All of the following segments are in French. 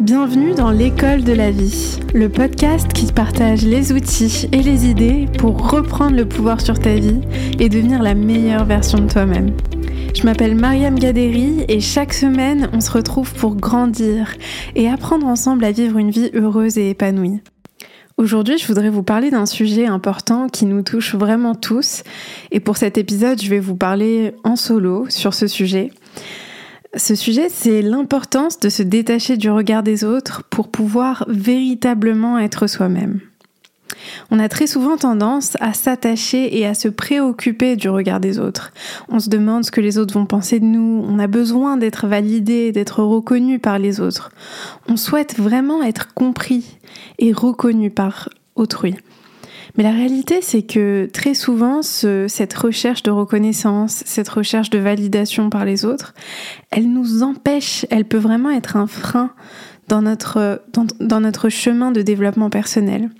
Bienvenue dans l'école de la vie, le podcast qui partage les outils et les idées pour reprendre le pouvoir sur ta vie et devenir la meilleure version de toi-même. Je m'appelle Mariam Gaderi et chaque semaine on se retrouve pour grandir et apprendre ensemble à vivre une vie heureuse et épanouie. Aujourd'hui, je voudrais vous parler d'un sujet important qui nous touche vraiment tous et pour cet épisode, je vais vous parler en solo sur ce sujet. Ce sujet, c'est l'importance de se détacher du regard des autres pour pouvoir véritablement être soi-même. On a très souvent tendance à s'attacher et à se préoccuper du regard des autres. On se demande ce que les autres vont penser de nous, on a besoin d'être validé, d'être reconnu par les autres. On souhaite vraiment être compris et reconnu par autrui. Mais la réalité, c'est que très souvent, cette recherche de reconnaissance, cette recherche de validation par les autres, elle nous empêche, elle peut vraiment être un frein dans notre, dans, notre chemin de développement personnel.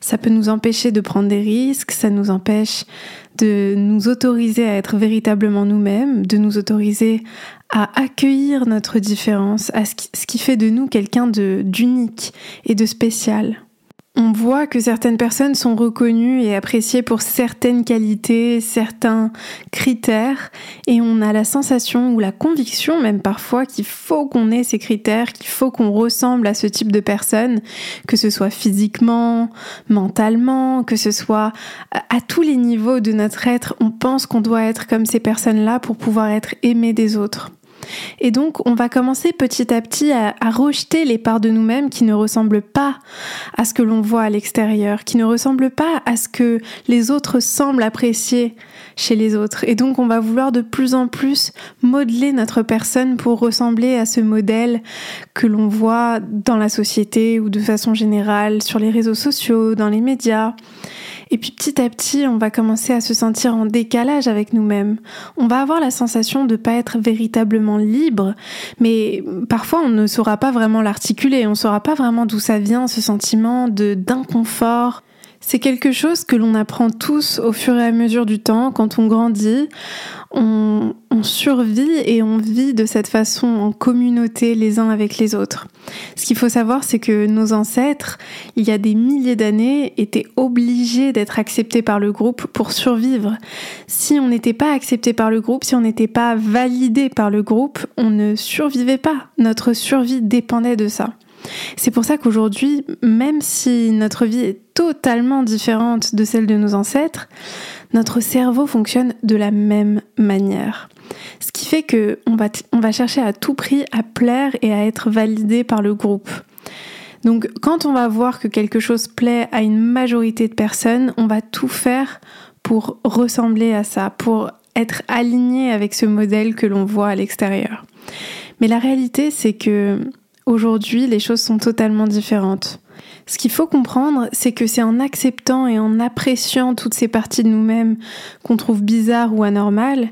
Ça peut nous empêcher de prendre des risques, ça nous empêche de nous autoriser à être véritablement nous-mêmes, de nous autoriser à accueillir notre différence, à ce qui fait de nous quelqu'un d'unique et de spécial on voit que certaines personnes sont reconnues et appréciées pour certaines qualités, certains critères, et on a la sensation ou la conviction même parfois qu'il faut qu'on ait ces critères, qu'il faut qu'on ressemble à ce type de personne, que ce soit physiquement, mentalement, que ce soit à tous les niveaux de notre être, on pense qu'on doit être comme ces personnes-là pour pouvoir être aimé des autres. Et donc, on va commencer petit à petit à, rejeter les parts de nous-mêmes qui ne ressemblent pas à ce que l'on voit à l'extérieur, qui ne ressemblent pas à ce que les autres semblent apprécier chez les autres. Et donc, on va vouloir de plus en plus modeler notre personne pour ressembler à ce modèle que l'on voit dans la société ou de façon générale, sur les réseaux sociaux, dans les médias. Et puis petit à petit, on va commencer à se sentir en décalage avec nous-mêmes. On va avoir la sensation de ne pas être véritablement libre, mais parfois on ne saura pas vraiment l'articuler, on ne saura pas vraiment d'où ça vient ce sentiment d'inconfort, c'est quelque chose que l'on apprend tous au fur et à mesure du temps. Quand on grandit, on, survit et on vit de cette façon en communauté les uns avec les autres. Ce qu'il faut savoir, c'est que nos ancêtres, il y a des milliers d'années, étaient obligés d'être acceptés par le groupe pour survivre. Si on n'était pas accepté par le groupe, si on n'était pas validé par le groupe, on ne survivait pas. Notre survie dépendait de ça. C'est pour ça qu'aujourd'hui, même si notre vie est totalement différente de celle de nos ancêtres, notre cerveau fonctionne de la même manière. Ce qui fait qu'on va, on va chercher à tout prix à plaire et à être validé par le groupe. Donc quand on va voir que quelque chose plaît à une majorité de personnes, on va tout faire pour ressembler à ça, pour être aligné avec ce modèle que l'on voit à l'extérieur. Mais la réalité, c'est que Aujourd'hui, les choses sont totalement différentes. Ce qu'il faut comprendre, c'est que c'est en acceptant et en appréciant toutes ces parties de nous-mêmes qu'on trouve bizarres ou anormales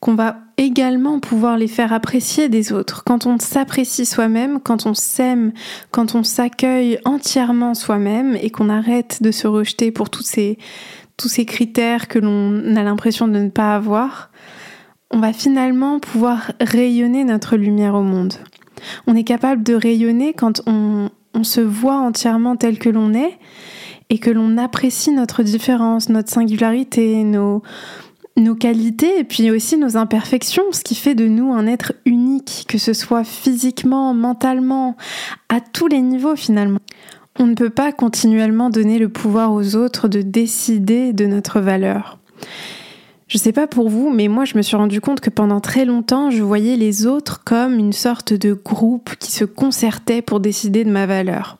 qu'on va également pouvoir les faire apprécier des autres. Quand on s'apprécie soi-même, quand on s'aime, quand on s'accueille entièrement soi-même et qu'on arrête de se rejeter pour tous ces, tous ces critères que l'on a l'impression de ne pas avoir, on va finalement pouvoir rayonner notre lumière au monde. On est capable de rayonner quand on, se voit entièrement tel que l'on est et que l'on apprécie notre différence, notre singularité, nos, qualités et puis aussi nos imperfections, ce qui fait de nous un être unique, que ce soit physiquement, mentalement, à tous les niveaux finalement. On ne peut pas continuellement donner le pouvoir aux autres de décider de notre valeur. Je sais pas pour vous, mais moi je me suis rendu compte que pendant très longtemps, je voyais les autres comme une sorte de groupe qui se concertait pour décider de ma valeur.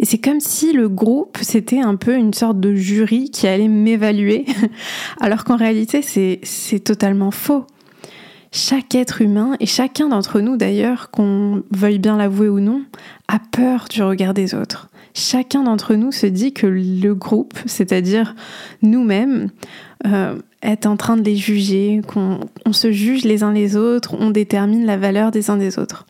Et c'est comme si le groupe, c'était un peu une sorte de jury qui allait m'évaluer, alors qu'en réalité, c'est totalement faux. Chaque être humain, et chacun d'entre nous d'ailleurs, qu'on veuille bien l'avouer ou non, a peur du regard des autres. Chacun d'entre nous se dit que le groupe, c'est-à-dire nous-mêmes, euh, est en train de les juger, qu'on se juge les uns les autres, on détermine la valeur des uns des autres.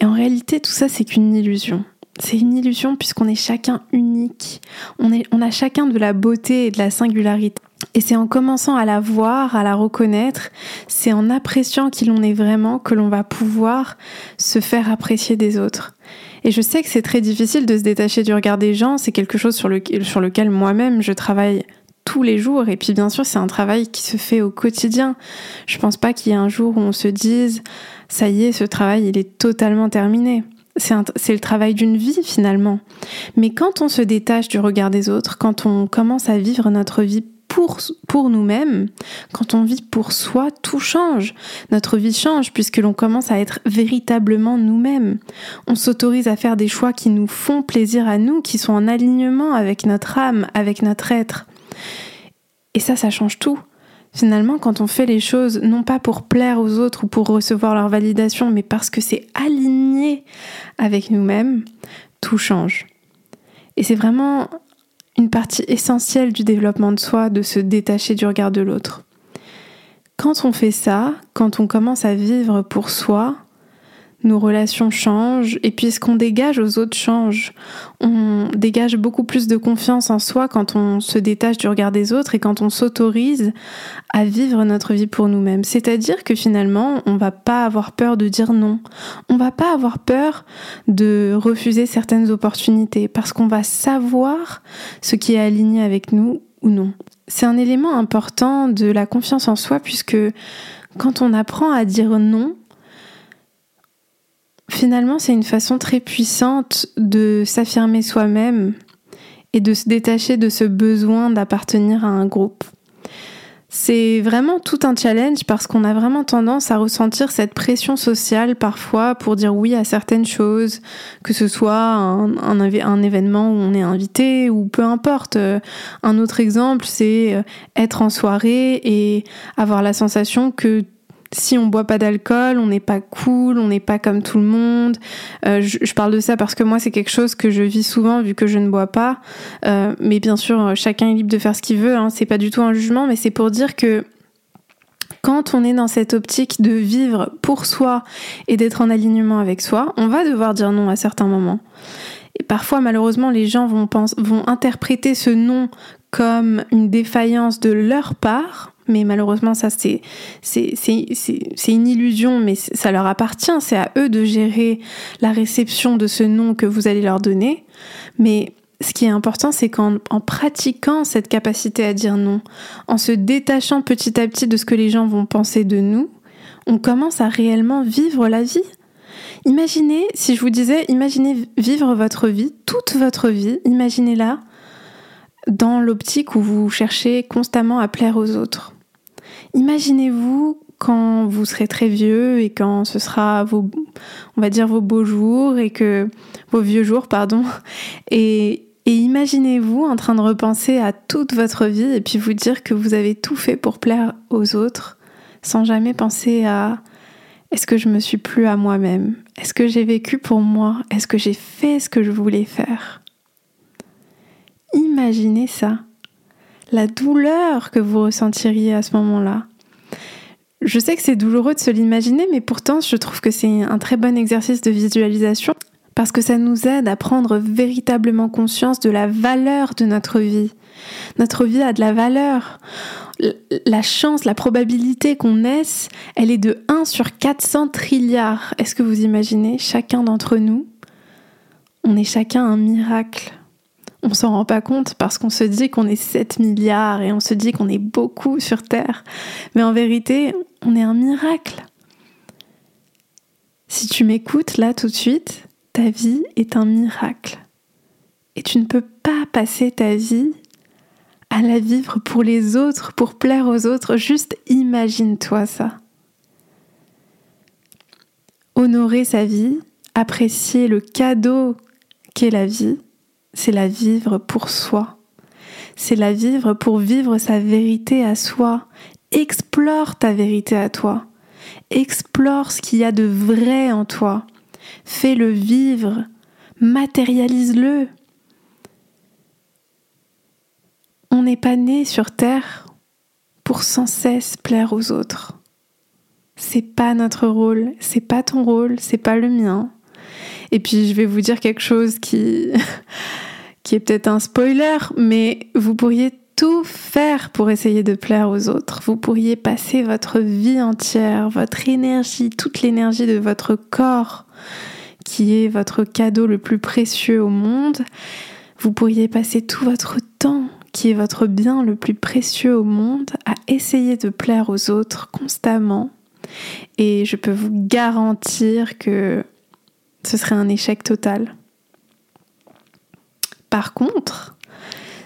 Et en réalité, tout ça, c'est qu'une illusion. C'est une illusion puisqu'on est chacun unique. On, est, on a chacun de la beauté et de la singularité. Et c'est en commençant à la voir, à la reconnaître, c'est en appréciant qui l'on est vraiment que l'on va pouvoir se faire apprécier des autres. Et je sais que c'est très difficile de se détacher du regard des gens, c'est quelque chose sur, sur lequel moi-même je travaille tous les jours. Et puis bien sûr, c'est un travail qui se fait au quotidien. Je pense pas qu'il y ait un jour où on se dise, ça y est, ce travail, il est totalement terminé. C'est le travail d'une vie finalement. Mais quand on se détache du regard des autres, quand on commence à vivre notre vie pour, pour nous-mêmes, quand on vit pour soi, tout change. Notre vie change puisque l'on commence à être véritablement nous-mêmes. On s'autorise à faire des choix qui nous font plaisir à nous, qui sont en alignement avec notre âme, avec notre être. Et ça, ça change tout. Finalement, quand on fait les choses, non pas pour plaire aux autres ou pour recevoir leur validation, mais parce que c'est aligné avec nous-mêmes, tout change. Et c'est vraiment une partie essentielle du développement de soi de se détacher du regard de l'autre. Quand on fait ça, quand on commence à vivre pour soi, nos relations changent et puis ce qu'on dégage aux autres change? On dégage beaucoup plus de confiance en soi quand on se détache du regard des autres et quand on s'autorise à vivre notre vie pour nous-mêmes. C'est-à-dire que finalement, on va pas avoir peur de dire non. On va pas avoir peur de refuser certaines opportunités parce qu'on va savoir ce qui est aligné avec nous ou non. C'est un élément important de la confiance en soi puisque quand on apprend à dire non, Finalement, c'est une façon très puissante de s'affirmer soi-même et de se détacher de ce besoin d'appartenir à un groupe. C'est vraiment tout un challenge parce qu'on a vraiment tendance à ressentir cette pression sociale parfois pour dire oui à certaines choses, que ce soit un, un, événement où on est invité ou peu importe. Un autre exemple, c'est euh, être en soirée et avoir la sensation que si on boit pas d'alcool, on n'est pas cool, on n'est pas comme tout le monde. Euh, je, parle de ça parce que moi c'est quelque chose que je vis souvent vu que je ne bois pas. Euh, mais bien sûr, chacun est libre de faire ce qu'il veut. Hein. C'est pas du tout un jugement, mais c'est pour dire que quand on est dans cette optique de vivre pour soi et d'être en alignement avec soi, on va devoir dire non à certains moments. Et parfois, malheureusement, les gens vont, vont interpréter ce non comme une défaillance de leur part, mais malheureusement ça c'est une illusion mais ça leur appartient c'est à eux de gérer la réception de ce nom que vous allez leur donner mais ce qui est important, c'est qu'en en pratiquant cette capacité à dire non, en se détachant petit à petit de ce que les gens vont penser de nous, on commence à réellement vivre la vie. Imaginez, si je vous disais, imaginez vivre votre vie, toute votre vie, imaginez-la dans l'optique où vous cherchez constamment à plaire aux autres. Imaginez-vous quand vous serez très vieux et quand ce sera vos, on va dire vos beaux jours et que vos vieux jours, pardon. Et, et imaginez-vous en train de repenser à toute votre vie et puis vous dire que vous avez tout fait pour plaire aux autres sans jamais penser à est-ce que je me suis plu à moi-même? Est-ce que j'ai vécu pour moi? Est-ce que j'ai fait ce que je voulais faire? Imaginez ça la douleur que vous ressentiriez à ce moment-là. Je sais que c'est douloureux de se l'imaginer, mais pourtant je trouve que c'est un très bon exercice de visualisation parce que ça nous aide à prendre véritablement conscience de la valeur de notre vie. Notre vie a de la valeur. La chance, la probabilité qu'on naisse, elle est de 1 sur 400 trilliards. Est-ce que vous imaginez chacun d'entre nous? On est chacun un miracle on s'en rend pas compte parce qu'on se dit qu'on est 7 milliards et on se dit qu'on est beaucoup sur Terre. Mais en vérité, on est un miracle. Si tu m'écoutes là tout de suite, ta vie est un miracle. Et tu ne peux pas passer ta vie à la vivre pour les autres, pour plaire aux autres. Juste imagine-toi ça. Honorer sa vie, apprécier le cadeau qu'est la vie, c'est la vivre pour soi. C'est la vivre pour vivre sa vérité à soi. Explore ta vérité à toi. Explore ce qu'il y a de vrai en toi. Fais-le vivre. Matérialise-le. On n'est pas né sur Terre pour sans cesse plaire aux autres. C'est pas notre rôle, c'est pas ton rôle, c'est pas le mien. Et puis je vais vous dire quelque chose qui qui est peut-être un spoiler, mais vous pourriez tout faire pour essayer de plaire aux autres. Vous pourriez passer votre vie entière, votre énergie, toute l'énergie de votre corps, qui est votre cadeau le plus précieux au monde. Vous pourriez passer tout votre temps, qui est votre bien le plus précieux au monde, à essayer de plaire aux autres constamment. Et je peux vous garantir que ce serait un échec total. Par contre,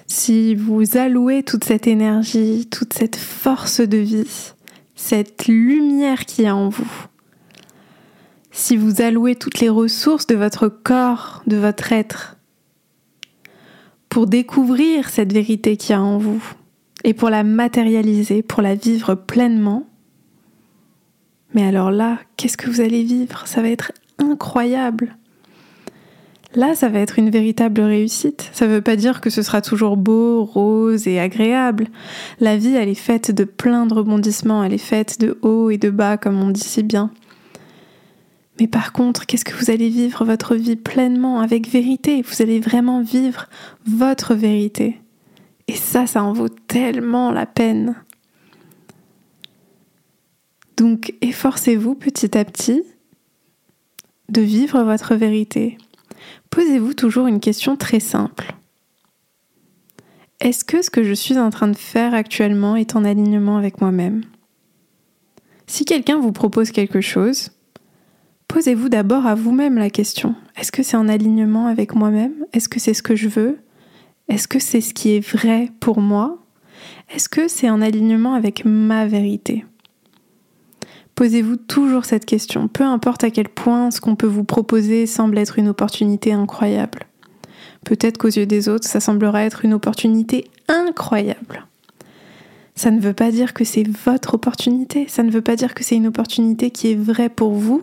si vous allouez toute cette énergie, toute cette force de vie, cette lumière qui est en vous, si vous allouez toutes les ressources de votre corps, de votre être, pour découvrir cette vérité qui a en vous et pour la matérialiser, pour la vivre pleinement, mais alors là, qu'est-ce que vous allez vivre? Ça va être incroyable. Là, ça va être une véritable réussite. Ça ne veut pas dire que ce sera toujours beau, rose et agréable. La vie, elle est faite de plein de rebondissements, elle est faite de hauts et de bas, comme on dit si bien. Mais par contre, qu'est-ce que vous allez vivre votre vie pleinement, avec vérité? Vous allez vraiment vivre votre vérité. Et ça, ça en vaut tellement la peine. Donc, efforcez-vous petit à petit de vivre votre vérité posez-vous toujours une question très simple. Est-ce que ce que je suis en train de faire actuellement est en alignement avec moi-même? Si quelqu'un vous propose quelque chose, posez-vous d'abord à vous-même la question. Est-ce que c'est en alignement avec moi-même? Est-ce que c'est ce que je veux? Est-ce que c'est ce qui est vrai pour moi? Est-ce que c'est en alignement avec ma vérité? Posez-vous toujours cette question, peu importe à quel point ce qu'on peut vous proposer semble être une opportunité incroyable. Peut-être qu'aux yeux des autres, ça semblera être une opportunité incroyable. Ça ne veut pas dire que c'est votre opportunité, ça ne veut pas dire que c'est une opportunité qui est vraie pour vous.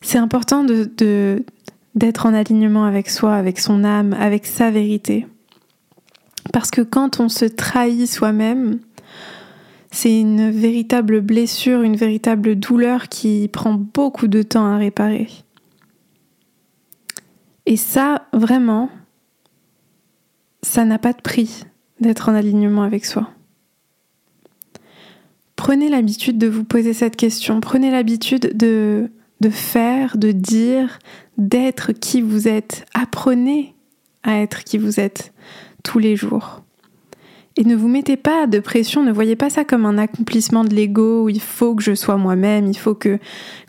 C'est important d'être en alignement avec soi, avec son âme, avec sa vérité. Parce que quand on se trahit soi-même, c'est une véritable blessure, une véritable douleur qui prend beaucoup de temps à réparer. Et ça, vraiment, ça n'a pas de prix d'être en alignement avec soi. Prenez l'habitude de vous poser cette question, prenez l'habitude de, de faire, de dire, d'être qui vous êtes. Apprenez à être qui vous êtes tous les jours. Et ne vous mettez pas de pression, ne voyez pas ça comme un accomplissement de l'ego où il faut que je sois moi-même, il faut que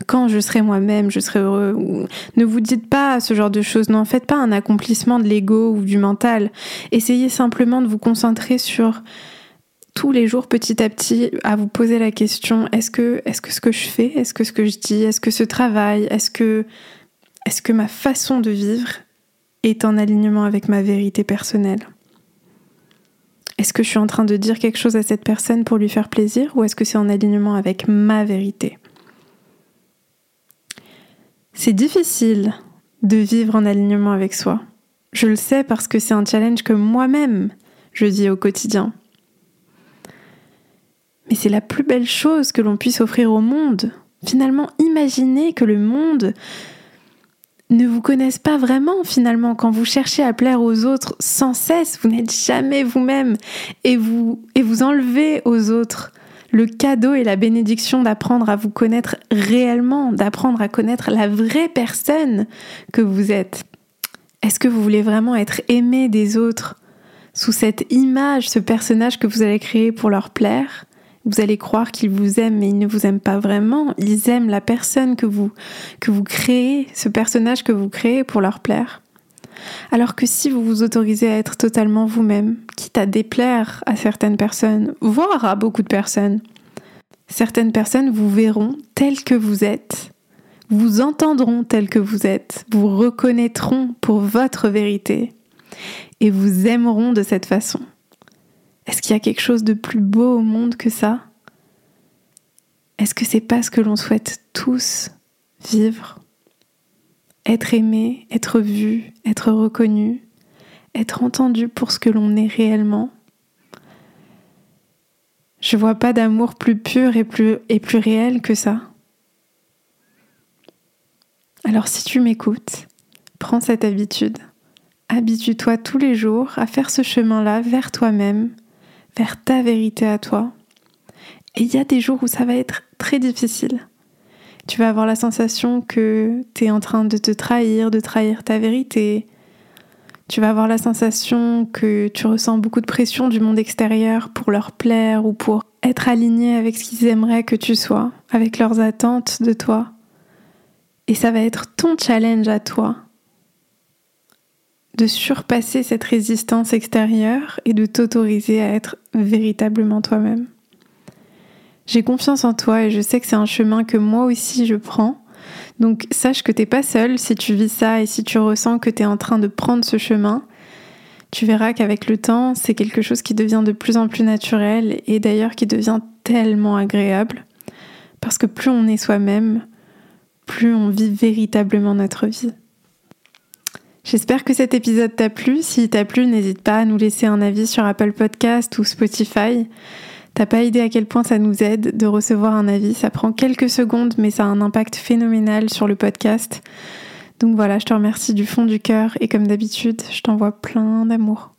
quand je serai moi-même, je serai heureux. Ne vous dites pas ce genre de choses, n'en faites pas un accomplissement de l'ego ou du mental. Essayez simplement de vous concentrer sur tous les jours petit à petit à vous poser la question est-ce que est-ce que ce que je fais, est-ce que ce que je dis, est-ce que ce travail, est-ce que est-ce que ma façon de vivre est en alignement avec ma vérité personnelle? Est-ce que je suis en train de dire quelque chose à cette personne pour lui faire plaisir ou est-ce que c'est en alignement avec ma vérité? C'est difficile de vivre en alignement avec soi. Je le sais parce que c'est un challenge que moi-même je vis au quotidien. Mais c'est la plus belle chose que l'on puisse offrir au monde. Finalement, imaginez que le monde ne vous connaissent pas vraiment finalement. Quand vous cherchez à plaire aux autres sans cesse, vous n'êtes jamais vous-même et vous, et vous enlevez aux autres le cadeau et la bénédiction d'apprendre à vous connaître réellement, d'apprendre à connaître la vraie personne que vous êtes. Est-ce que vous voulez vraiment être aimé des autres sous cette image, ce personnage que vous allez créer pour leur plaire? Vous allez croire qu'ils vous aiment, mais ils ne vous aiment pas vraiment. Ils aiment la personne que vous, que vous créez, ce personnage que vous créez pour leur plaire. Alors que si vous vous autorisez à être totalement vous-même, quitte à déplaire à certaines personnes, voire à beaucoup de personnes, certaines personnes vous verront tel que vous êtes, vous entendront tel que vous êtes, vous reconnaîtront pour votre vérité et vous aimeront de cette façon. Est-ce qu'il y a quelque chose de plus beau au monde que ça? Est-ce que c'est pas ce que l'on souhaite tous vivre? Être aimé, être vu, être reconnu, être entendu pour ce que l'on est réellement? Je vois pas d'amour plus pur et plus, et plus réel que ça. Alors si tu m'écoutes, prends cette habitude. Habitue-toi tous les jours à faire ce chemin-là vers toi-même, vers ta vérité à toi. Et il y a des jours où ça va être très difficile. Tu vas avoir la sensation que tu es en train de te trahir, de trahir ta vérité. Tu vas avoir la sensation que tu ressens beaucoup de pression du monde extérieur pour leur plaire ou pour être aligné avec ce qu'ils aimeraient que tu sois, avec leurs attentes de toi. Et ça va être ton challenge à toi de surpasser cette résistance extérieure et de t'autoriser à être véritablement toi-même. J'ai confiance en toi et je sais que c'est un chemin que moi aussi je prends. Donc sache que t'es pas seul si tu vis ça et si tu ressens que tu es en train de prendre ce chemin. Tu verras qu'avec le temps, c'est quelque chose qui devient de plus en plus naturel et d'ailleurs qui devient tellement agréable. Parce que plus on est soi-même, plus on vit véritablement notre vie. J'espère que cet épisode t'a plu. S'il t'a plu, n'hésite pas à nous laisser un avis sur Apple Podcast ou Spotify. T'as pas idée à quel point ça nous aide de recevoir un avis. Ça prend quelques secondes, mais ça a un impact phénoménal sur le podcast. Donc voilà, je te remercie du fond du cœur et comme d'habitude, je t'envoie plein d'amour.